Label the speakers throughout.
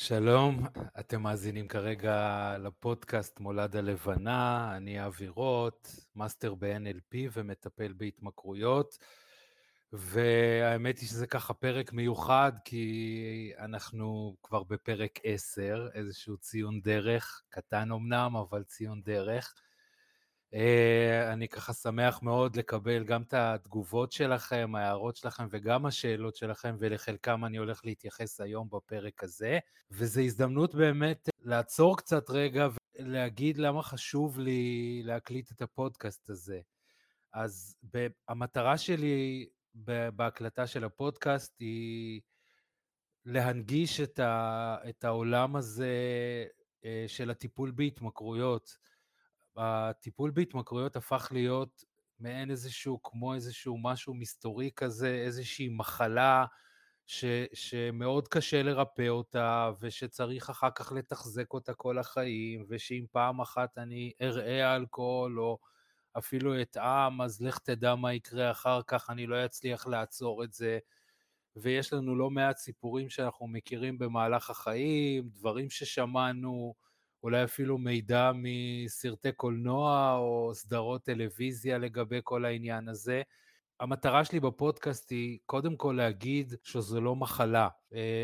Speaker 1: שלום, אתם מאזינים כרגע לפודקאסט מולד הלבנה, אני אבי רוט, מאסטר ב-NLP ומטפל בהתמכרויות, והאמת היא שזה ככה פרק מיוחד, כי אנחנו כבר בפרק 10, איזשהו ציון דרך, קטן אמנם, אבל ציון דרך. אה, אני ככה שמח מאוד לקבל גם את התגובות שלכם, ההערות שלכם וגם השאלות שלכם, ולחלקם אני הולך להתייחס היום בפרק הזה. וזו הזדמנות באמת לעצור קצת רגע ולהגיד למה חשוב לי להקליט את הפודקאסט הזה. אז המטרה שלי בהקלטה של הפודקאסט היא להנגיש את, העולם הזה אה, של הטיפול בהתמכרויות. הטיפול בהתמכרויות הפך להיות מעין איזשהו, כמו איזשהו משהו מסתורי כזה, איזושהי מחלה ש, שמאוד קשה לרפא אותה, ושצריך אחר כך לתחזק אותה כל החיים, ושאם פעם אחת אני אראה אלכוהול, או אפילו אטעם, אז לך תדע מה יקרה אחר כך, אני לא אצליח לעצור את זה. ויש לנו לא מעט סיפורים שאנחנו מכירים במהלך החיים, דברים ששמענו, אולי אפילו מידע מסרטי קולנוע או סדרות טלוויזיה לגבי כל העניין הזה. המטרה שלי בפודקאסט היא קודם כל להגיד שזו לא מחלה.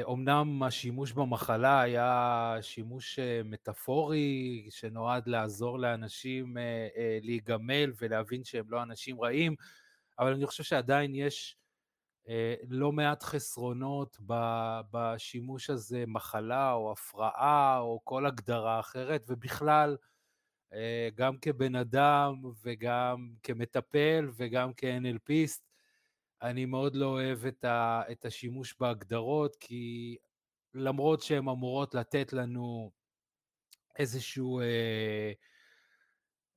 Speaker 1: אומנם אה, השימוש במחלה היה שימוש אה, מטאפורי שנועד לעזור לאנשים אה, להיגמל ולהבין שהם לא אנשים רעים, אבל אני חושב שעדיין יש לא מעט חסרונות בשימוש הזה, מחלה או הפרעה או כל הגדרה אחרת, ובכלל, אה, גם כבן אדם וגם כמטפל וגם כ-NLPיסט, אני מאוד לא אוהב את, השימוש בהגדרות, כי למרות שהן אמורות לתת לנו איזשהו... אה,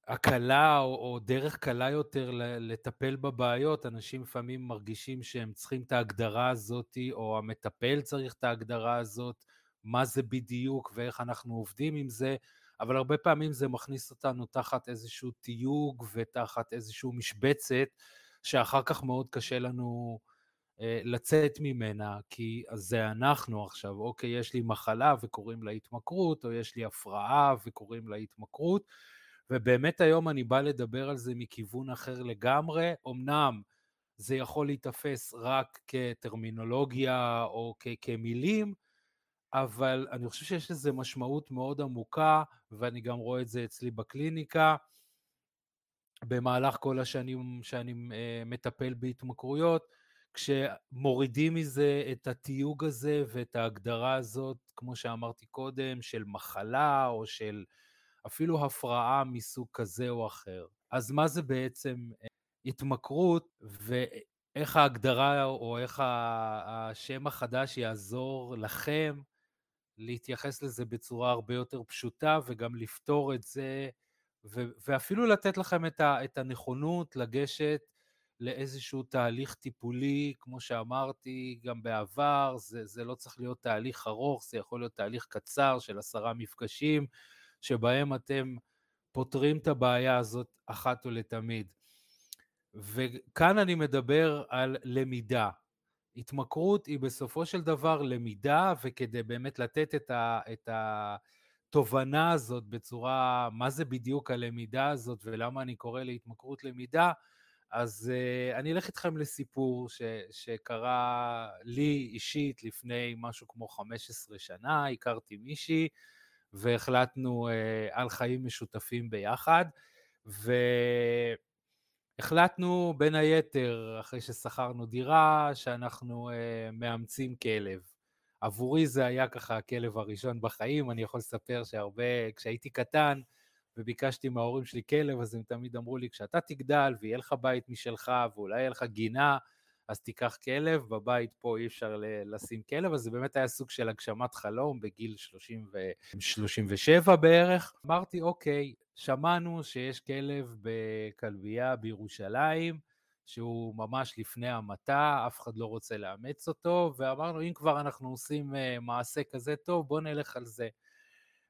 Speaker 1: הקלה או, או דרך קלה יותר לטפל בבעיות, אנשים לפעמים מרגישים שהם צריכים את ההגדרה הזאת, או המטפל צריך את ההגדרה הזאת, מה זה בדיוק ואיך אנחנו עובדים עם זה, אבל הרבה פעמים זה מכניס אותנו תחת איזשהו תיוג ותחת איזשהו משבצת, שאחר כך מאוד קשה לנו אה, לצאת ממנה, כי זה אנחנו עכשיו, אוקיי, יש לי מחלה וקוראים לה התמכרות, או יש לי הפרעה וקוראים לה התמכרות, ובאמת היום אני בא לדבר על זה מכיוון אחר לגמרי. אמנם זה יכול להיתפס רק כטרמינולוגיה או כ- כמילים, אבל אני חושב שיש לזה משמעות מאוד עמוקה, ואני גם רואה את זה אצלי בקליניקה. במהלך כל השנים שאני אה, מטפל בהתמכרויות, כשמורידים מזה את התיוג הזה ואת ההגדרה הזאת, כמו שאמרתי קודם, של מחלה או של אפילו הפרעה מסוג כזה או אחר. אז מה זה בעצם אה, התמכרות, ואיך ההגדרה או איך השם החדש יעזור לכם להתייחס לזה בצורה הרבה יותר פשוטה וגם לפתור את זה, ואפילו לתת לכם את הנכונות לגשת לאיזשהו תהליך טיפולי, כמו שאמרתי גם בעבר, זה, זה לא צריך להיות תהליך ארוך, זה יכול להיות תהליך קצר של עשרה מפגשים, שבהם אתם פותרים את הבעיה הזאת אחת ולתמיד. וכאן אני מדבר על למידה. התמכרות היא בסופו של דבר למידה, וכדי באמת לתת את, ה, את התובנה הזאת בצורה, מה זה בדיוק הלמידה הזאת ולמה אני קורא להתמכרות למידה, אז uh, אני אלך איתכם לסיפור ש, שקרה לי אישית לפני משהו כמו 15 שנה, הכרתי מישהי, והחלטנו uh, על חיים משותפים ביחד, והחלטנו בין היתר, אחרי ששכרנו דירה, שאנחנו uh, מאמצים כלב. עבורי זה היה ככה הכלב הראשון בחיים, אני יכול לספר שהרבה, כשהייתי קטן, וביקשתי מההורים שלי כלב, אז הם תמיד אמרו לי, כשאתה תגדל ויהיה לך בית משלך, ואולי יהיה לך גינה, אז תיקח כלב, בבית פה אי אפשר לשים כלב, אז זה באמת היה סוג של הגשמת חלום בגיל 30 ו... 37 בערך. אמרתי, אוקיי, שמענו שיש כלב בכלבייה בירושלים, שהוא ממש לפני המתה, אף אחד לא רוצה לאמץ אותו, ואמרנו, אם כבר אנחנו עושים אה, מעשה כזה טוב, בואו נלך על זה.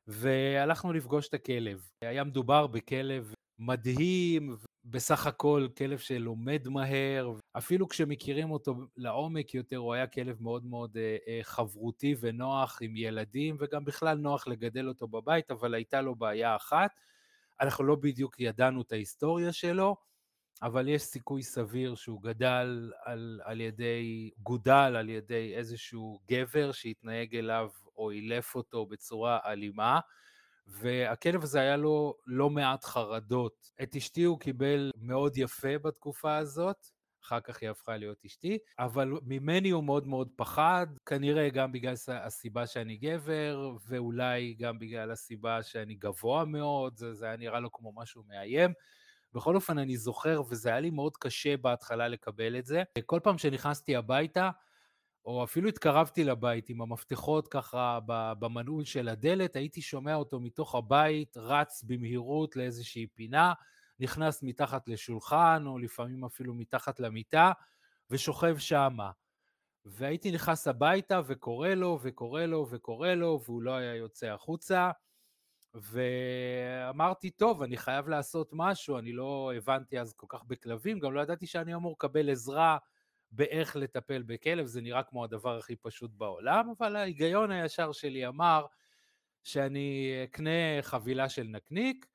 Speaker 1: והלכנו לפגוש את הכלב. היה מדובר בכלב מדהים, בסך הכל כלב שלומד מהר, אפילו כשמכירים אותו לעומק יותר, הוא היה כלב מאוד מאוד אה, אה, חברותי ונוח עם ילדים, וגם בכלל נוח לגדל אותו בבית, אבל הייתה לו בעיה אחת, אנחנו לא בדיוק ידענו את ההיסטוריה שלו, אבל יש סיכוי סביר שהוא גדל על, על ידי, גודל על ידי איזשהו גבר שהתנהג אליו או אילף אותו בצורה אלימה. והכלב הזה היה לו לא מעט חרדות. את אשתי הוא קיבל מאוד יפה בתקופה הזאת, אחר כך היא הפכה להיות אשתי, אבל ממני הוא מאוד מאוד פחד, כנראה גם בגלל הסיבה שאני גבר, ואולי גם בגלל הסיבה שאני גבוה מאוד, זה, זה היה נראה לו כמו משהו מאיים. בכל אופן, אני זוכר, וזה היה לי מאוד קשה בהתחלה לקבל את זה. כל פעם שנכנסתי הביתה, או אפילו התקרבתי לבית עם המפתחות ככה במנעול של הדלת, הייתי שומע אותו מתוך הבית, רץ במהירות לאיזושהי פינה, נכנס מתחת לשולחן, או לפעמים אפילו מתחת למיטה, ושוכב שמה. והייתי נכנס הביתה וקורא לו, וקורא לו, וקורא לו, והוא לא היה יוצא החוצה. ואמרתי, טוב, אני חייב לעשות משהו, אני לא הבנתי אז כל כך בכלבים, גם לא ידעתי שאני אמור לקבל עזרה באיך לטפל בכלב, זה נראה כמו הדבר הכי פשוט בעולם, אבל ההיגיון הישר שלי אמר שאני אקנה חבילה של נקניק,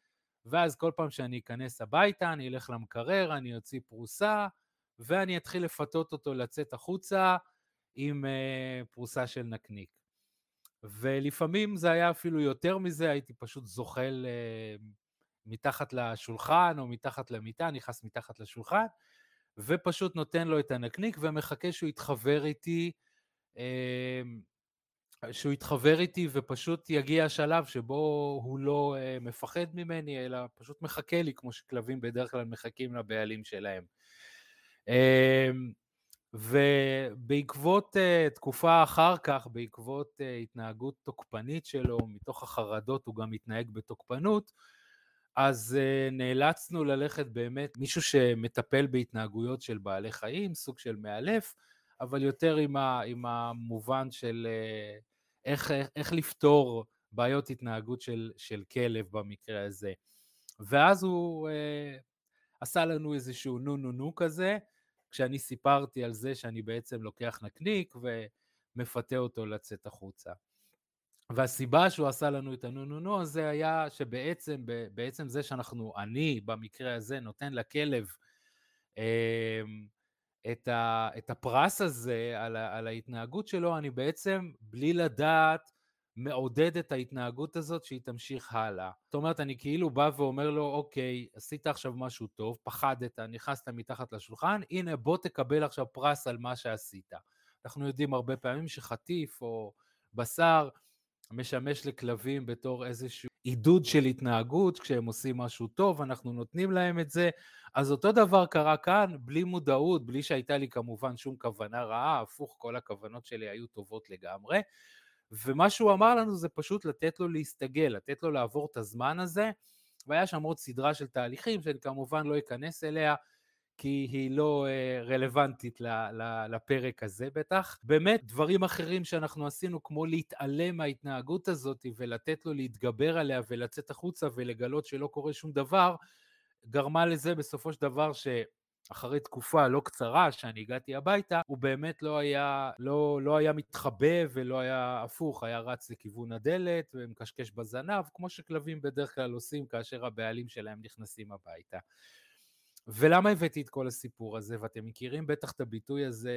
Speaker 1: ואז כל פעם שאני אכנס הביתה, אני אלך למקרר, אני אוציא פרוסה, ואני אתחיל לפתות אותו לצאת החוצה עם uh, פרוסה של נקניק. ולפעמים זה היה אפילו יותר מזה, הייתי פשוט זוחל uh, מתחת לשולחן או מתחת למיטה, נכנס מתחת לשולחן, ופשוט נותן לו את הנקניק ומחכה שהוא יתחבר איתי, אמ, שהוא יתחבר איתי ופשוט יגיע השלב שבו הוא לא אה, מפחד ממני, אלא פשוט מחכה לי, כמו שכלבים בדרך כלל מחכים לבעלים שלהם. אמ, ובעקבות uh, תקופה אחר כך, בעקבות uh, התנהגות תוקפנית שלו, מתוך החרדות הוא גם התנהג בתוקפנות, אז uh, נאלצנו ללכת באמת, מישהו שמטפל בהתנהגויות של בעלי חיים, סוג של מאלף, אבל יותר עם, ה, עם המובן של uh, איך, איך, איך לפתור בעיות התנהגות של, של כלב במקרה הזה. ואז הוא uh, עשה לנו איזשהו נו נו נו כזה, כשאני סיפרתי על זה שאני בעצם לוקח נקניק ומפתה אותו לצאת החוצה. והסיבה שהוא עשה לנו את הנו-נו-נו הזה היה שבעצם בעצם זה שאנחנו, אני במקרה הזה, נותן לכלב אה, את, ה, את הפרס הזה על, ה, על ההתנהגות שלו, אני בעצם, בלי לדעת, מעודד את ההתנהגות הזאת שהיא תמשיך הלאה. זאת אומרת, אני כאילו בא ואומר לו, אוקיי, עשית עכשיו משהו טוב, פחדת, נכנסת מתחת לשולחן, הנה בוא תקבל עכשיו פרס על מה שעשית. אנחנו יודעים הרבה פעמים שחטיף או בשר, משמש לכלבים בתור איזשהו עידוד של התנהגות, כשהם עושים משהו טוב, אנחנו נותנים להם את זה. אז אותו דבר קרה כאן, בלי מודעות, בלי שהייתה לי כמובן שום כוונה רעה, הפוך, כל הכוונות שלי היו טובות לגמרי. ומה שהוא אמר לנו זה פשוט לתת לו להסתגל, לתת לו לעבור את הזמן הזה, והיה שם עוד סדרה של תהליכים שאני כמובן לא אכנס אליה, כי היא לא uh, רלוונטית לפרק הזה בטח. באמת, דברים אחרים שאנחנו עשינו, כמו להתעלם מההתנהגות הזאת ולתת לו להתגבר עליה ולצאת החוצה ולגלות שלא קורה שום דבר, גרמה לזה בסופו של דבר ש... אחרי תקופה לא קצרה שאני הגעתי הביתה, הוא באמת לא היה, לא, לא היה מתחבא ולא היה הפוך, היה רץ לכיוון הדלת ומקשקש בזנב, כמו שכלבים בדרך כלל עושים כאשר הבעלים שלהם נכנסים הביתה. ולמה הבאתי את כל הסיפור הזה? ואתם מכירים בטח את הביטוי הזה,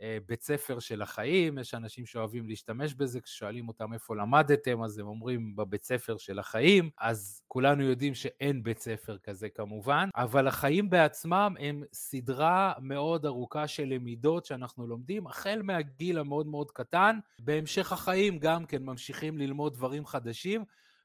Speaker 1: אה, בית ספר של החיים, יש אנשים שאוהבים להשתמש בזה, כששואלים אותם איפה למדתם, אז הם אומרים בבית ספר של החיים, אז כולנו יודעים שאין בית ספר כזה כמובן, אבל החיים בעצמם הם סדרה מאוד ארוכה של למידות שאנחנו לומדים, החל מהגיל המאוד מאוד קטן, בהמשך החיים גם כן ממשיכים ללמוד דברים חדשים,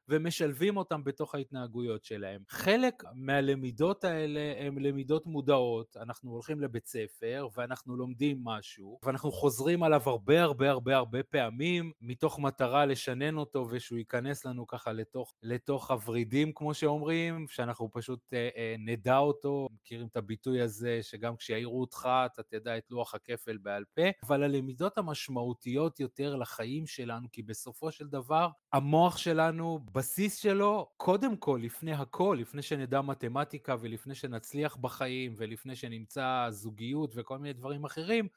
Speaker 1: ומשלבים אותם בתוך ההתנהגויות שלהם. חלק מהלמידות האלה הן למידות מודעות, אנחנו הולכים לבית ספר ואנחנו לומדים משהו, ואנחנו חוזרים עליו הרבה הרבה הרבה הרבה פעמים, מתוך מטרה לשנן אותו ושהוא ייכנס לנו ככה לתוך, לתוך הוורידים, כמו שאומרים, שאנחנו פשוט אה, אה, נדע אותו, מכירים את הביטוי הזה, שגם כשיעירו אותך אתה תדע את לוח הכפל בעל פה, אבל הלמידות המשמעותיות יותר לחיים שלנו, כי בסופו של דבר המוח שלנו, הבסיס שלו, קודם כל, לפני הכל, לפני שנדע מתמטיקה ולפני שנצליח בחיים ולפני שנמצא זוגיות וכל מיני דברים אחרים,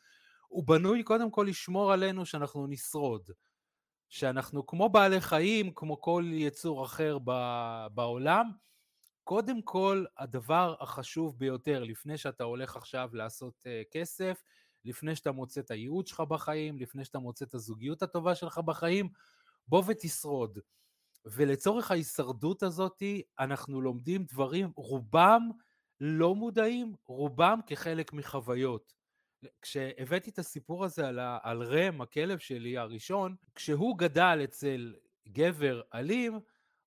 Speaker 1: הוא בנוי קודם כל לשמור עלינו שאנחנו נשרוד. שאנחנו כמו בעלי חיים, כמו כל יצור אחר בעולם, קודם כל, הדבר החשוב ביותר, לפני שאתה הולך עכשיו לעשות uh, כסף, לפני שאתה מוצא את הייעוד שלך בחיים, לפני שאתה מוצא את הזוגיות הטובה שלך בחיים, בוא ותשרוד. ולצורך ההישרדות הזאת, אנחנו לומדים דברים, רובם לא מודעים, רובם כחלק מחוויות. כשהבאתי את הסיפור הזה על, על רם, הכלב שלי הראשון, כשהוא גדל אצל גבר אלים,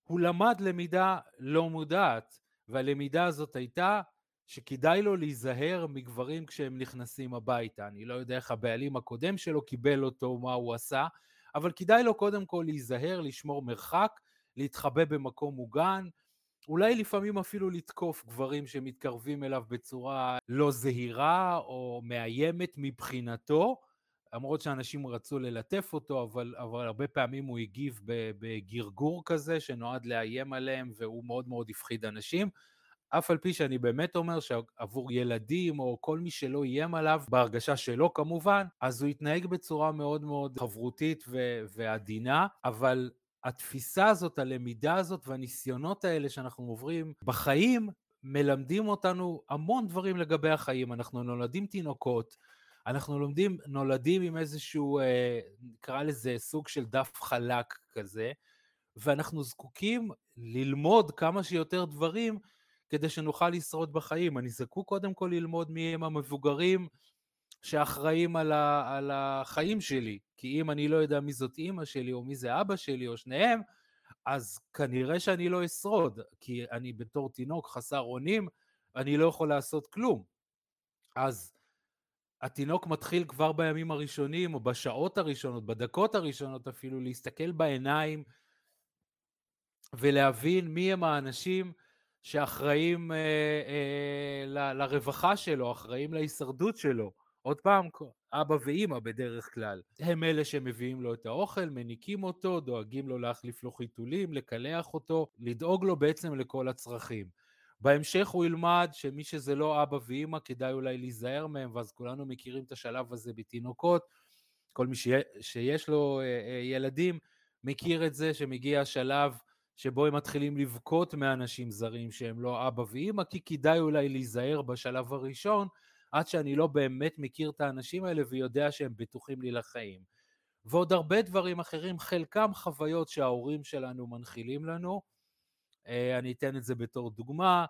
Speaker 1: הוא למד למידה לא מודעת, והלמידה הזאת הייתה שכדאי לו להיזהר מגברים כשהם נכנסים הביתה. אני לא יודע איך הבעלים הקודם שלו קיבל אותו, מה הוא עשה, אבל כדאי לו קודם כל להיזהר, לשמור מרחק, להתחבא במקום מוגן, אולי לפעמים אפילו לתקוף גברים שמתקרבים אליו בצורה לא זהירה או מאיימת מבחינתו, למרות שאנשים רצו ללטף אותו, אבל, אבל הרבה פעמים הוא הגיב בגרגור כזה שנועד לאיים עליהם והוא מאוד מאוד הפחיד אנשים. אף על פי שאני באמת אומר שעבור ילדים או כל מי שלא איים עליו, בהרגשה שלו כמובן, אז הוא התנהג בצורה מאוד מאוד חברותית ו- ועדינה, אבל התפיסה הזאת, הלמידה הזאת והניסיונות האלה שאנחנו עוברים בחיים, מלמדים אותנו המון דברים לגבי החיים. אנחנו נולדים תינוקות, אנחנו לומדים, נולדים עם איזשהו, אה, נקרא לזה סוג של דף חלק כזה, ואנחנו זקוקים ללמוד כמה שיותר דברים כדי שנוכל לשרוד בחיים. אני זקוק קודם כל ללמוד מי הם המבוגרים שאחראים על, ה, על החיים שלי, כי אם אני לא יודע מי זאת אימא שלי או מי זה אבא שלי או שניהם, אז כנראה שאני לא אשרוד, כי אני בתור תינוק חסר אונים, אני לא יכול לעשות כלום. אז התינוק מתחיל כבר בימים הראשונים, או בשעות הראשונות, בדקות הראשונות אפילו, להסתכל בעיניים ולהבין מי הם האנשים שאחראים אה, אה, ל, לרווחה שלו, אחראים להישרדות שלו. עוד פעם, אבא ואימא בדרך כלל. הם אלה שמביאים לו את האוכל, מניקים אותו, דואגים לו להחליף לו חיתולים, לקלח אותו, לדאוג לו בעצם לכל הצרכים. בהמשך הוא ילמד שמי שזה לא אבא ואימא, כדאי אולי להיזהר מהם, ואז כולנו מכירים את השלב הזה בתינוקות. כל מי שיש לו אה, אה, ילדים מכיר את זה שמגיע השלב שבו הם מתחילים לבכות מאנשים זרים שהם לא אבא ואימא, כי כדאי אולי להיזהר בשלב הראשון, עד שאני לא באמת מכיר את האנשים האלה ויודע שהם בטוחים לי לחיים. ועוד הרבה דברים אחרים, חלקם חוויות שההורים שלנו מנחילים לנו. אה, אני אתן את זה בתור דוגמה.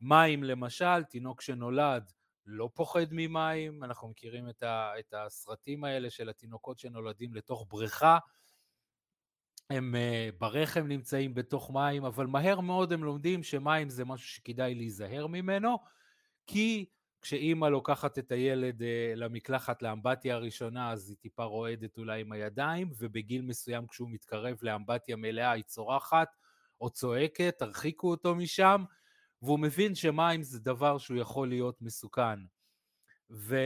Speaker 1: מים למשל, תינוק שנולד לא פוחד ממים, אנחנו מכירים את, ה, את הסרטים האלה של התינוקות שנולדים לתוך בריכה, הם uh, ברחם נמצאים בתוך מים, אבל מהר מאוד הם לומדים שמים זה משהו שכדאי להיזהר ממנו, כי כשאימא לוקחת את הילד uh, למקלחת לאמבטיה הראשונה, אז היא טיפה רועדת אולי עם הידיים, ובגיל מסוים כשהוא מתקרב לאמבטיה מלאה היא צורחת או צועקת, תרחיקו אותו משם, והוא מבין שמים זה דבר שהוא יכול להיות מסוכן. ו...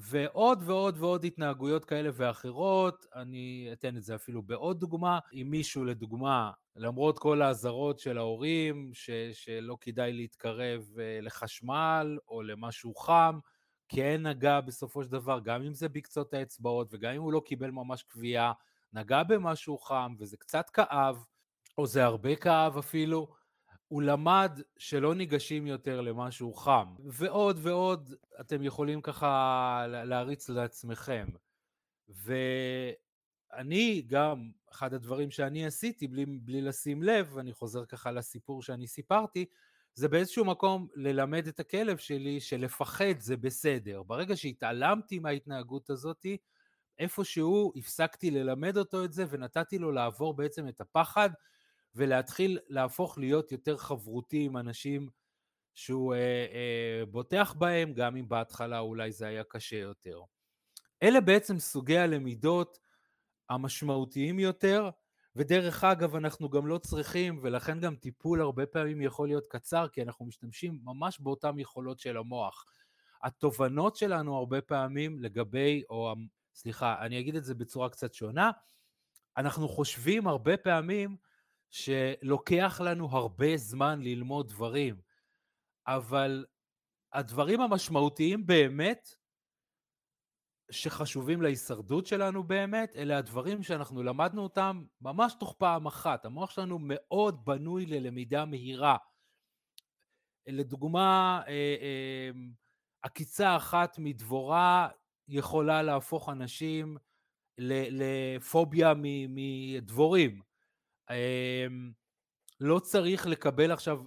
Speaker 1: ועוד ועוד ועוד התנהגויות כאלה ואחרות, אני אתן את זה אפילו בעוד דוגמה. אם מישהו, לדוגמה, למרות כל האזהרות של ההורים, ש, שלא כדאי להתקרב אה, לחשמל או למשהו חם, כן נגע בסופו של דבר, גם אם זה בקצות האצבעות וגם אם הוא לא קיבל ממש קביעה, נגע במשהו חם וזה קצת כאב, או זה הרבה כאב אפילו, הוא למד שלא ניגשים יותר למשהו חם. ועוד ועוד אתם יכולים ככה להריץ לעצמכם. ואני גם, אחד הדברים שאני עשיתי בלי, בלי לשים לב, אני חוזר ככה לסיפור שאני סיפרתי, זה באיזשהו מקום ללמד את הכלב שלי שלפחד זה בסדר. ברגע שהתעלמתי מההתנהגות הזאתי, איפשהו הפסקתי ללמד אותו את זה ונתתי לו לעבור בעצם את הפחד ולהתחיל להפוך להיות יותר חברותי עם אנשים שהוא אה, אה, בוטח בהם, גם אם בהתחלה אולי זה היה קשה יותר. אלה בעצם סוגי הלמידות המשמעותיים יותר, ודרך אגב אנחנו גם לא צריכים, ולכן גם טיפול הרבה פעמים יכול להיות קצר, כי אנחנו משתמשים ממש באותן יכולות של המוח. התובנות שלנו הרבה פעמים לגבי, או סליחה, אני אגיד את זה בצורה קצת שונה, אנחנו חושבים הרבה פעמים שלוקח לנו הרבה זמן ללמוד דברים, אבל הדברים המשמעותיים באמת, שחשובים להישרדות שלנו באמת, אלה הדברים שאנחנו למדנו אותם ממש תוך פעם אחת. המוח שלנו מאוד בנוי ללמידה מהירה. לדוגמה, אה, אה, עקיצה אחת מדבורה יכולה להפוך אנשים לפוביה מדבורים. אמ, לא צריך לקבל עכשיו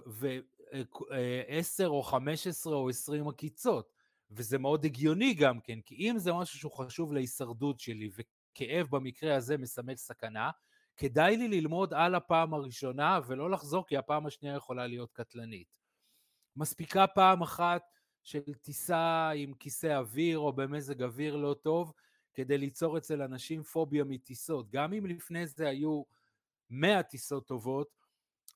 Speaker 1: עשר או חמש עשרה או עשרים עקיצות, וזה מאוד הגיוני גם כן, כי אם זה משהו שהוא חשוב להישרדות שלי, וכאב במקרה הזה מסמל סכנה, כדאי לי ללמוד על הפעם הראשונה ולא לחזור, כי הפעם השנייה יכולה להיות קטלנית. מספיקה פעם אחת של טיסה עם כיסא אוויר או במזג אוויר לא טוב, כדי ליצור אצל אנשים פוביה מטיסות. גם אם לפני זה היו 100 טיסות טובות,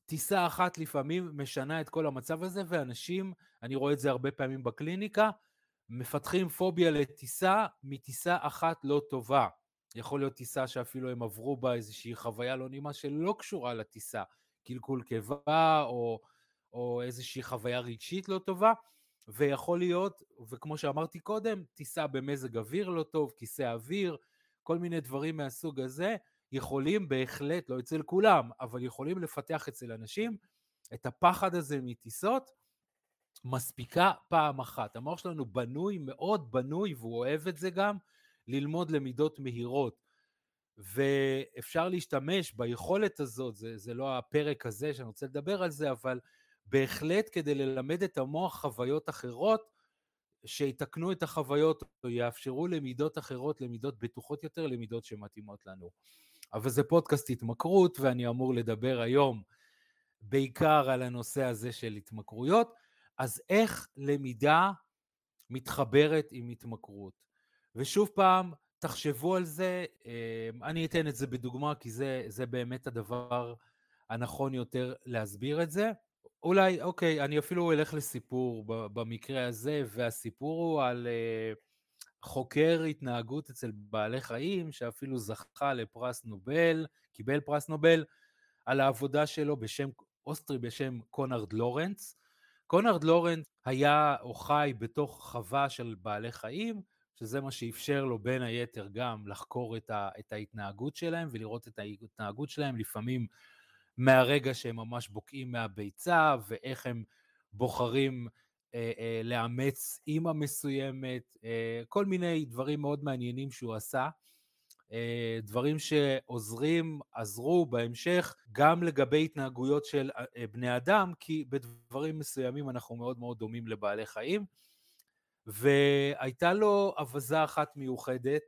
Speaker 1: טיסה אחת לפעמים משנה את כל המצב הזה, ואנשים, אני רואה את זה הרבה פעמים בקליניקה, מפתחים פוביה לטיסה מטיסה אחת לא טובה. יכול להיות טיסה שאפילו הם עברו בה איזושהי חוויה לא נעימה שלא קשורה לטיסה, קלקול קיבה או, או איזושהי חוויה רגשית לא טובה, ויכול להיות, וכמו שאמרתי קודם, טיסה במזג אוויר לא טוב, כיסא אוויר, כל מיני דברים מהסוג הזה, יכולים בהחלט, לא אצל כולם, אבל יכולים לפתח אצל אנשים את הפחד הזה מטיסות, מספיקה פעם אחת. המוח שלנו בנוי, מאוד בנוי, והוא אוהב את זה גם, ללמוד למידות מהירות. ואפשר להשתמש ביכולת הזאת, זה, זה לא הפרק הזה שאני רוצה לדבר על זה, אבל בהחלט כדי ללמד את המוח חוויות אחרות, שיתקנו את החוויות או יאפשרו למידות אחרות, למידות בטוחות יותר, למידות שמתאימות לנו. אבל זה פודקאסט התמכרות, ואני אמור לדבר היום בעיקר על הנושא הזה של התמכרויות. אז איך למידה מתחברת עם התמכרות? ושוב פעם, תחשבו על זה, אמ, אני אתן את זה בדוגמה, כי זה, זה באמת הדבר הנכון יותר להסביר את זה. אולי, אוקיי, אני אפילו אלך לסיפור במקרה הזה, והסיפור הוא על uh, חוקר התנהגות אצל בעלי חיים, שאפילו זכה לפרס נובל, קיבל פרס נובל, על העבודה שלו בשם, אוסטרי בשם קונרד לורנס. קונרד לורנס היה או חי בתוך חווה של בעלי חיים, שזה מה שאפשר לו בין היתר גם לחקור את, ה, את ההתנהגות שלהם ולראות את ההתנהגות שלהם, לפעמים מהרגע שהם ממש בוקעים מהביצה, ואיך הם בוחרים אה, אה, לאמץ אימא מסוימת, אה, כל מיני דברים מאוד מעניינים שהוא עשה. אה, דברים שעוזרים, עזרו בהמשך גם לגבי התנהגויות של אה, בני אדם, כי בדברים מסוימים אנחנו מאוד מאוד דומים לבעלי חיים. והייתה לו אווזה אחת מיוחדת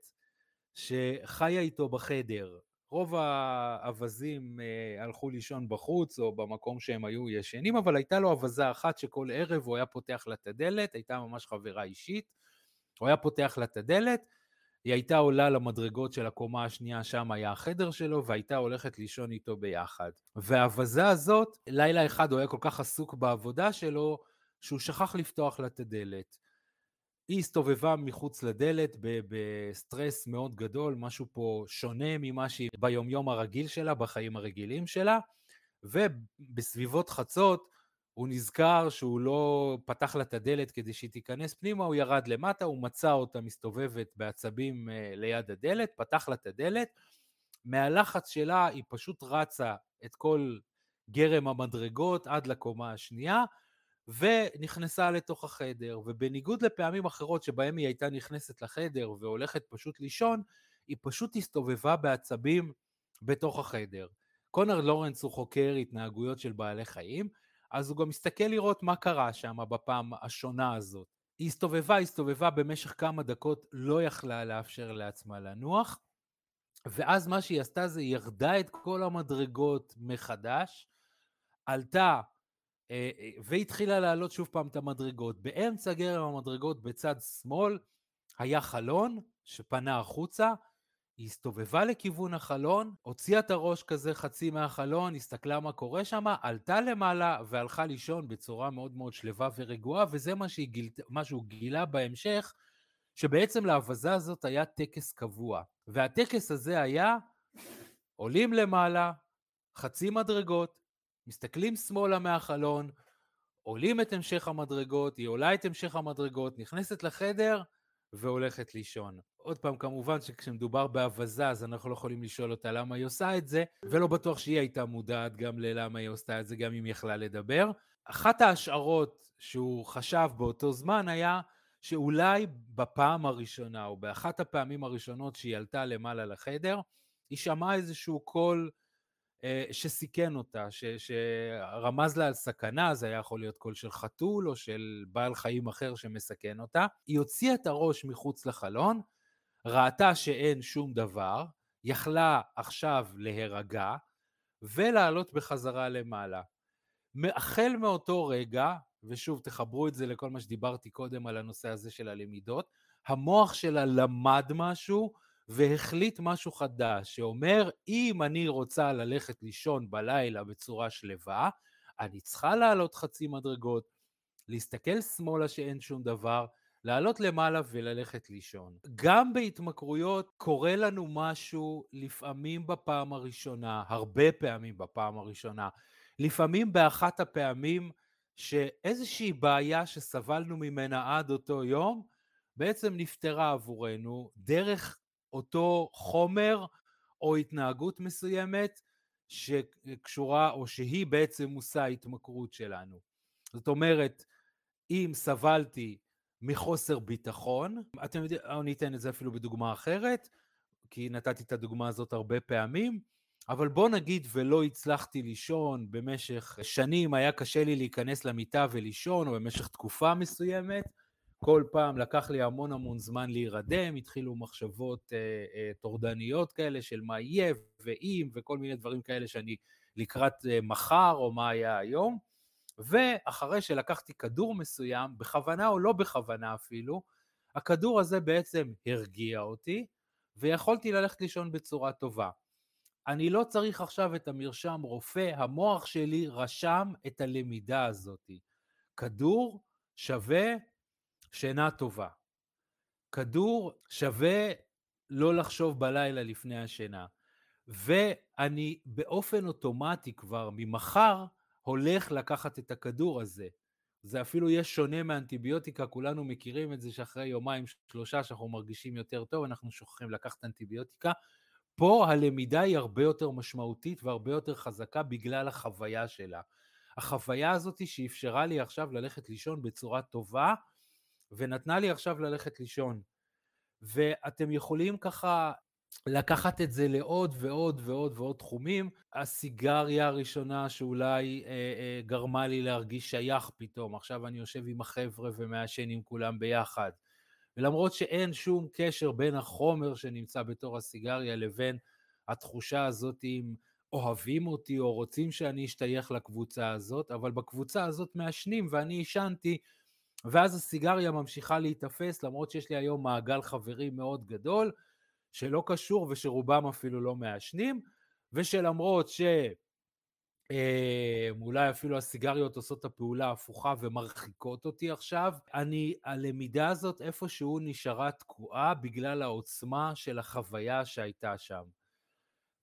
Speaker 1: שחיה איתו בחדר. רוב האווזים אה, הלכו לישון בחוץ או במקום שהם היו ישנים, אבל הייתה לו אווזה אחת שכל ערב הוא היה פותח לה את הדלת, הייתה ממש חברה אישית, הוא היה פותח לה את הדלת, היא הייתה עולה למדרגות של הקומה השנייה, שם היה החדר שלו, והייתה הולכת לישון איתו ביחד. והאווזה הזאת, לילה אחד הוא היה כל כך עסוק בעבודה שלו, שהוא שכח לפתוח לה את הדלת. היא הסתובבה מחוץ לדלת בסטרס מאוד גדול, משהו פה שונה ממה שהיא ביומיום הרגיל שלה, בחיים הרגילים שלה, ובסביבות חצות הוא נזכר שהוא לא פתח לה את הדלת כדי שהיא תיכנס פנימה, הוא ירד למטה, הוא מצא אותה מסתובבת בעצבים אה, ליד הדלת, פתח לה את הדלת, מהלחץ שלה היא פשוט רצה את כל גרם המדרגות עד לקומה השנייה, ונכנסה לתוך החדר, ובניגוד לפעמים אחרות שבהם היא הייתה נכנסת לחדר והולכת פשוט לישון, היא פשוט הסתובבה בעצבים בתוך החדר. קונר לורנס הוא חוקר התנהגויות של בעלי חיים, אז הוא גם מסתכל לראות מה קרה שם בפעם השונה הזאת. היא הסתובבה, הסתובבה במשך כמה דקות, לא יכלה לאפשר לעצמה לנוח, ואז מה שהיא עשתה זה ירדה את כל המדרגות מחדש, עלתה והתחילה לעלות שוב פעם את המדרגות. באמצע גרם המדרגות בצד שמאל היה חלון שפנה החוצה, היא הסתובבה לכיוון החלון, הוציאה את הראש כזה חצי מהחלון, הסתכלה מה קורה שם, עלתה למעלה והלכה לישון בצורה מאוד מאוד שלווה ורגועה, וזה מה, גיל, מה שהוא גילה בהמשך, שבעצם לאווזה הזאת היה טקס קבוע. והטקס הזה היה עולים למעלה, חצי מדרגות, מסתכלים שמאלה מהחלון, עולים את המשך המדרגות, היא עולה את המשך המדרגות, נכנסת לחדר והולכת לישון. עוד פעם, כמובן שכשמדובר בהבזה, אז אנחנו לא יכולים לשאול אותה למה היא עושה את זה, ולא בטוח שהיא הייתה מודעת גם ללמה היא עושה את זה, גם אם היא יכלה לדבר. אחת ההשערות שהוא חשב באותו זמן היה שאולי בפעם הראשונה, או באחת הפעמים הראשונות שהיא עלתה למעלה לחדר, היא שמעה איזשהו קול שסיכן אותה, ש, שרמז לה על סכנה, זה היה יכול להיות קול של חתול או של בעל חיים אחר שמסכן אותה. היא הוציאה את הראש מחוץ לחלון, ראתה שאין שום דבר, יכלה עכשיו להירגע ולעלות בחזרה למעלה. החל מאותו רגע, ושוב תחברו את זה לכל מה שדיברתי קודם על הנושא הזה של הלמידות, המוח שלה למד משהו והחליט משהו חדש, שאומר, אם אני רוצה ללכת לישון בלילה בצורה שלווה, אני צריכה לעלות חצי מדרגות, להסתכל שמאלה שאין שום דבר, לעלות למעלה וללכת לישון. גם בהתמכרויות קורה לנו משהו לפעמים בפעם הראשונה, הרבה פעמים בפעם הראשונה, לפעמים באחת הפעמים שאיזושהי בעיה שסבלנו ממנה עד אותו יום, בעצם נפתרה עבורנו דרך אותו חומר או התנהגות מסוימת שקשורה או שהיא בעצם מושא ההתמכרות שלנו. זאת אומרת, אם סבלתי מחוסר ביטחון, אתם יודעים, אני אתן את זה אפילו בדוגמה אחרת, כי נתתי את הדוגמה הזאת הרבה פעמים, אבל בוא נגיד ולא הצלחתי לישון במשך שנים, היה קשה לי להיכנס למיטה ולישון, או במשך תקופה מסוימת, כל פעם לקח לי המון המון זמן להירדם, התחילו מחשבות אה, אה, טורדניות כאלה של מה יהיה ואם וכל מיני דברים כאלה שאני לקראת אה, מחר או מה היה היום. ואחרי שלקחתי כדור מסוים, בכוונה או לא בכוונה אפילו, הכדור הזה בעצם הרגיע אותי, ויכולתי ללכת לישון בצורה טובה. אני לא צריך עכשיו את המרשם רופא, המוח שלי רשם את הלמידה הזאת. כדור שווה שינה טובה. כדור שווה לא לחשוב בלילה לפני השינה. ואני באופן אוטומטי כבר ממחר הולך לקחת את הכדור הזה. זה אפילו יהיה שונה מאנטיביוטיקה, כולנו מכירים את זה שאחרי יומיים שלושה שאנחנו מרגישים יותר טוב, אנחנו שוכחים לקחת אנטיביוטיקה. פה הלמידה היא הרבה יותר משמעותית והרבה יותר חזקה בגלל החוויה שלה. החוויה הזאת שאפשרה לי עכשיו ללכת לישון בצורה טובה, ונתנה לי עכשיו ללכת לישון. ואתם יכולים ככה לקחת את זה לעוד ועוד ועוד ועוד תחומים. הסיגריה הראשונה שאולי אה, אה, גרמה לי להרגיש שייך פתאום, עכשיו אני יושב עם החבר'ה ומעשן עם כולם ביחד. ולמרות שאין שום קשר בין החומר שנמצא בתור הסיגריה לבין התחושה הזאת אם אוהבים אותי או רוצים שאני אשתייך לקבוצה הזאת, אבל בקבוצה הזאת מעשנים ואני עישנתי, ואז הסיגריה ממשיכה להיתפס, למרות שיש לי היום מעגל חברים מאוד גדול, שלא קשור ושרובם אפילו לא מעשנים, ושלמרות ש... אה, אולי אפילו הסיגריות עושות את הפעולה ההפוכה ומרחיקות אותי עכשיו. אני, הלמידה הזאת איפשהו נשארה תקועה בגלל העוצמה של החוויה שהייתה שם.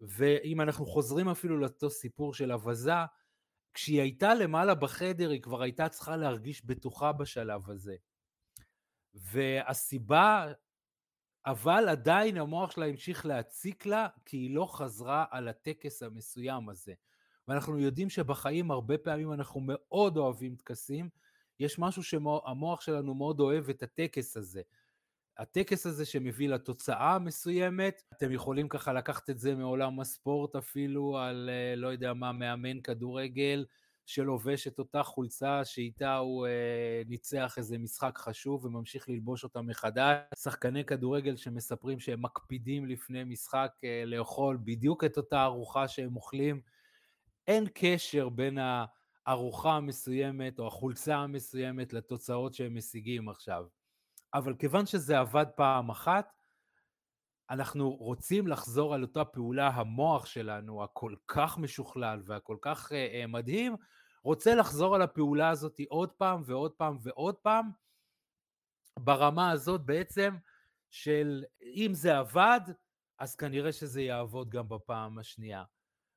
Speaker 1: ואם אנחנו חוזרים אפילו לאותו סיפור של אבזה, כשהיא הייתה למעלה בחדר היא כבר הייתה צריכה להרגיש בטוחה בשלב הזה. והסיבה, אבל עדיין המוח שלה המשיך להציק לה, כי היא לא חזרה על הטקס המסוים הזה. ואנחנו יודעים שבחיים הרבה פעמים אנחנו מאוד אוהבים טקסים, יש משהו שהמוח שלנו מאוד אוהב את הטקס הזה. הטקס הזה שמביא לתוצאה המסוימת, אתם יכולים ככה לקחת את זה מעולם הספורט אפילו, על אה, לא יודע מה, מאמן כדורגל שלובש את אותה חולצה שאיתה הוא אה, ניצח איזה משחק חשוב וממשיך ללבוש אותה מחדש. שחקני כדורגל שמספרים שהם מקפידים לפני משחק אה, לאכול בדיוק את אותה ארוחה שהם אוכלים. אין קשר בין הארוחה המסוימת או החולצה המסוימת לתוצאות שהם משיגים עכשיו. אבל כיוון שזה עבד פעם אחת, אנחנו רוצים לחזור על אותה פעולה, המוח שלנו, הכל כך משוכלל והכל כך uh, מדהים, רוצה לחזור על הפעולה הזאת עוד פעם ועוד פעם ועוד פעם, ברמה הזאת בעצם של אם זה עבד, אז כנראה שזה יעבוד גם בפעם השנייה.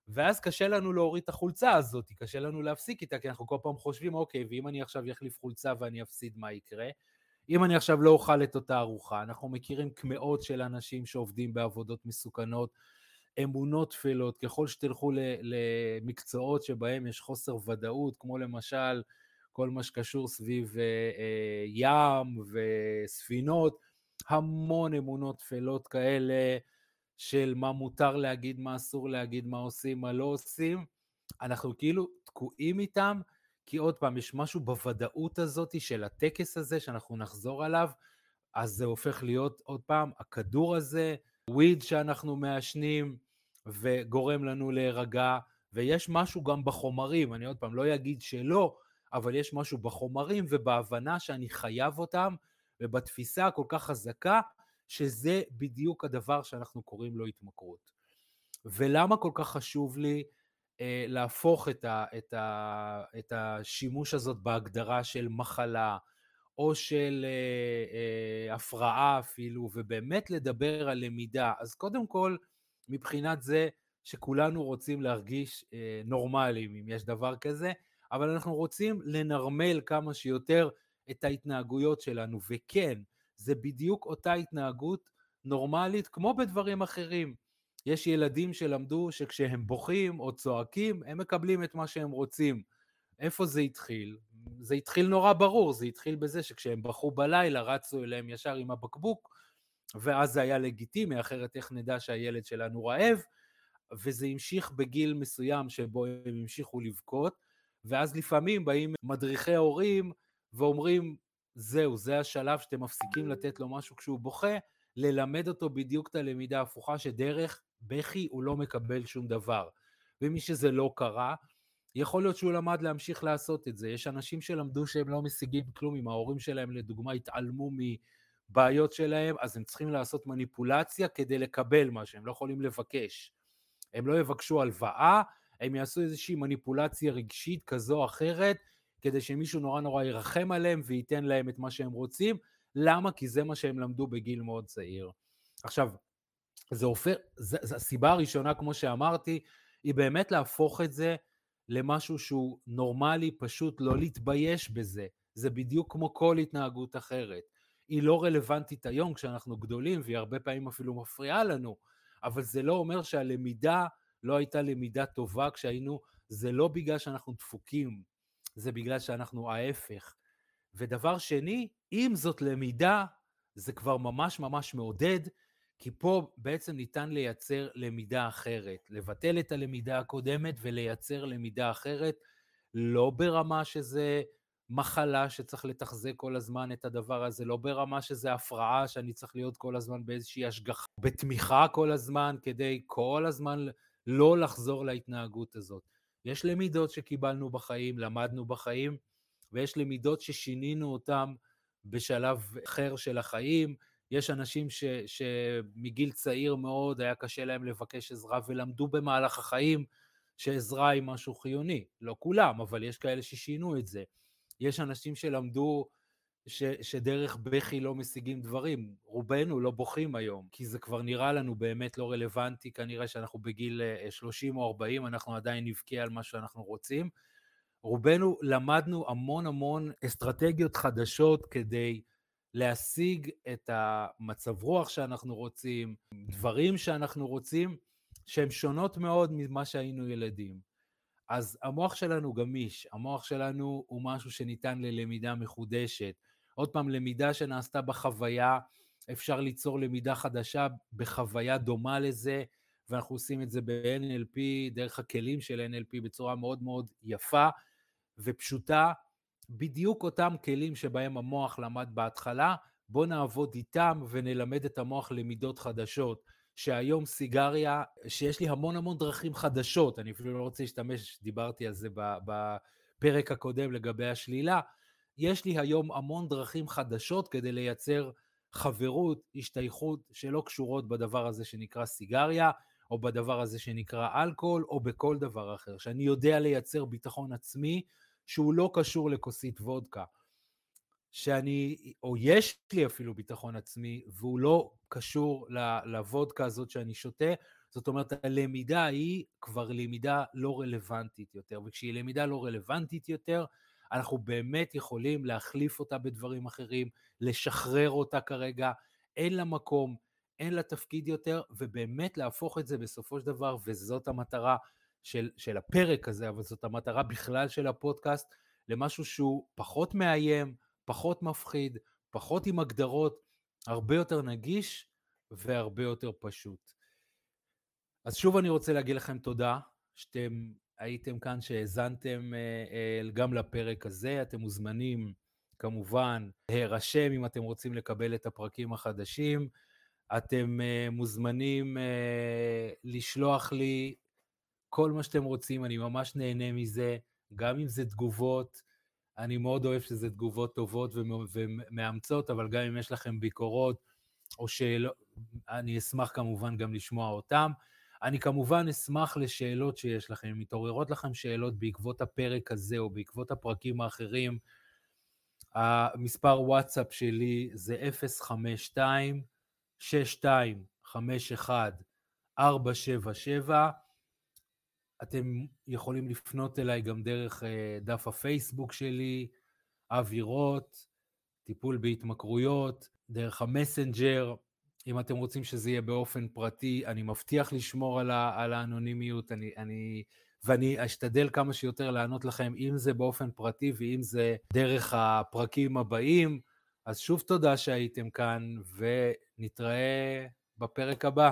Speaker 1: ואז קשה לנו להוריד את החולצה הזאת, קשה לנו להפסיק איתה, כי אנחנו כל פעם חושבים, אוקיי, ואם אני עכשיו אחליף חולצה ואני אפסיד, מה יקרה? אם אני עכשיו לא אוכל את אותה ארוחה, אנחנו מכירים כמאות של אנשים שעובדים בעבודות מסוכנות, אמונות טפלות, ככל שתלכו למקצועות שבהם יש חוסר ודאות, כמו למשל כל מה שקשור סביב אה, אה, ים וספינות, המון אמונות טפלות כאלה של מה מותר להגיד, מה אסור להגיד, מה עושים, מה לא עושים. אנחנו כאילו תקועים איתם, כי עוד פעם, יש משהו בוודאות הזאת של הטקס הזה, שאנחנו נחזור עליו, אז זה הופך להיות עוד פעם, הכדור הזה, וויד שאנחנו מעשנים וגורם לנו להירגע, ויש משהו גם בחומרים, אני עוד פעם לא אגיד שלא, אבל יש משהו בחומרים ובהבנה שאני חייב אותם, ובתפיסה הכל כך חזקה, שזה בדיוק הדבר שאנחנו קוראים לו התמכרות. ולמה כל כך חשוב לי להפוך את, ה, את, ה, את השימוש הזאת בהגדרה של מחלה, או של אה, אה, הפרעה אפילו, ובאמת לדבר על למידה. אז קודם כל, מבחינת זה שכולנו רוצים להרגיש אה, נורמליים, אם יש דבר כזה, אבל אנחנו רוצים לנרמל כמה שיותר את ההתנהגויות שלנו, וכן, זה בדיוק אותה התנהגות נורמלית כמו בדברים אחרים. יש ילדים שלמדו שכשהם בוכים או צועקים, הם מקבלים את מה שהם רוצים. איפה זה התחיל? זה התחיל נורא ברור, זה התחיל בזה שכשהם בכו בלילה רצו אליהם ישר עם הבקבוק, ואז זה היה לגיטימי, אחרת איך נדע שהילד שלנו רעב, וזה המשיך בגיל מסוים שבו הם המשיכו לבכות, ואז לפעמים באים מדריכי ההורים ואומרים, זהו, זה השלב שאתם מפסיקים לתת לו משהו כשהוא בוכה, ללמד אותו בדיוק את הלמידה ההפוכה, שדרך בכי הוא לא מקבל שום דבר. ומי שזה לא קרה, יכול להיות שהוא למד להמשיך לעשות את זה. יש אנשים שלמדו שהם לא משיגים כלום, אם ההורים שלהם לדוגמה התעלמו מבעיות שלהם, אז הם צריכים לעשות מניפולציה כדי לקבל מה שהם לא יכולים לבקש. הם לא יבקשו הלוואה, הם יעשו איזושהי מניפולציה רגשית כזו או אחרת, כדי שמישהו נורא נורא ירחם עליהם וייתן להם את מה שהם רוצים. למה? כי זה מה שהם למדו בגיל מאוד צעיר. עכשיו, זה הופך, זה, זה הסיבה הראשונה, כמו שאמרתי, היא באמת להפוך את זה למשהו שהוא נורמלי, פשוט לא להתבייש בזה. זה בדיוק כמו כל התנהגות אחרת. היא לא רלוונטית היום כשאנחנו גדולים, והיא הרבה פעמים אפילו מפריעה לנו, אבל זה לא אומר שהלמידה לא הייתה למידה טובה כשהיינו, זה לא בגלל שאנחנו דפוקים, זה בגלל שאנחנו ההפך. ודבר שני, אם זאת למידה, זה כבר ממש ממש מעודד, כי פה בעצם ניתן לייצר למידה אחרת, לבטל את הלמידה הקודמת ולייצר למידה אחרת, לא ברמה שזה מחלה שצריך לתחזק כל הזמן את הדבר הזה, לא ברמה שזה הפרעה שאני צריך להיות כל הזמן באיזושהי השגחה, בתמיכה כל הזמן, כדי כל הזמן לא לחזור להתנהגות הזאת. יש למידות שקיבלנו בחיים, למדנו בחיים, ויש למידות ששינינו אותן בשלב אחר של החיים. יש אנשים ש, שמגיל צעיר מאוד היה קשה להם לבקש עזרה ולמדו במהלך החיים שעזרה היא משהו חיוני. לא כולם, אבל יש כאלה ששינו את זה. יש אנשים שלמדו ש, שדרך בכי לא משיגים דברים. רובנו לא בוכים היום, כי זה כבר נראה לנו באמת לא רלוונטי, כנראה שאנחנו בגיל 30 אה, או 40, אנחנו עדיין נבכה על מה שאנחנו רוצים. רובנו למדנו המון המון אסטרטגיות חדשות כדי להשיג את המצב רוח שאנחנו רוצים, דברים שאנחנו רוצים, שהן שונות מאוד ממה שהיינו ילדים. אז המוח שלנו גמיש, המוח שלנו הוא משהו שניתן ללמידה מחודשת. עוד פעם, למידה שנעשתה בחוויה, אפשר ליצור למידה חדשה בחוויה דומה לזה, ואנחנו עושים את זה ב-NLP, דרך הכלים של NLP בצורה מאוד מאוד יפה ופשוטה. בדיוק אותם כלים שבהם המוח למד בהתחלה, בואו נעבוד איתם ונלמד את המוח למידות חדשות. שהיום סיגריה, שיש לי המון המון דרכים חדשות, אני אפילו לא רוצה להשתמש, דיברתי על זה בפרק הקודם לגבי השלילה, יש לי היום המון דרכים חדשות כדי לייצר חברות, השתייכות שלא קשורות בדבר הזה שנקרא סיגריה, או בדבר הזה שנקרא אלכוהול, או בכל דבר אחר, שאני יודע לייצר ביטחון עצמי שהוא לא קשור לכוסית וודקה. שאני, או יש לי אפילו ביטחון עצמי, והוא לא קשור לוודקה הזאת שאני שותה, זאת אומרת, הלמידה היא כבר למידה לא רלוונטית יותר, וכשהיא למידה לא רלוונטית יותר, אנחנו באמת יכולים להחליף אותה בדברים אחרים, לשחרר אותה כרגע, אין לה מקום, אין לה תפקיד יותר, ובאמת להפוך את זה בסופו של דבר, וזאת המטרה של, של הפרק הזה, אבל זאת המטרה בכלל של הפודקאסט, למשהו שהוא פחות מאיים, פחות מפחיד, פחות עם הגדרות, הרבה יותר נגיש והרבה יותר פשוט. אז שוב אני רוצה להגיד לכם תודה שאתם הייתם כאן, שהאזנתם אה, אה, גם לפרק הזה. אתם מוזמנים כמובן להירשם אם אתם רוצים לקבל את הפרקים החדשים. אתם uh, מוזמנים לשלוח לי כל מה שאתם רוצים, אני ממש נהנה מזה, גם אם זה תגובות, אני מאוד אוהב שזה תגובות טובות ומאמצות, אבל גם אם יש לכם ביקורות או שאלות, אני אשמח כמובן גם לשמוע אותם. אני כמובן אשמח לשאלות שיש לכם, אם מתעוררות לכם שאלות בעקבות הפרק הזה או בעקבות הפרקים האחרים, המספר וואטסאפ שלי זה 052 6251 477 אתם יכולים לפנות אליי גם דרך אה, דף הפייסבוק שלי, אבי רוט, טיפול בהתמכרויות, דרך המסנג'ר. אם אתם רוצים שזה יהיה באופן פרטי, אני מבטיח לשמור על, ה, על האנונימיות, אני, אני, ואני אשתדל כמה שיותר לענות לכם, אם זה באופן פרטי ואם זה דרך הפרקים הבאים. אז שוב תודה שהייתם כאן, ונתראה בפרק הבא.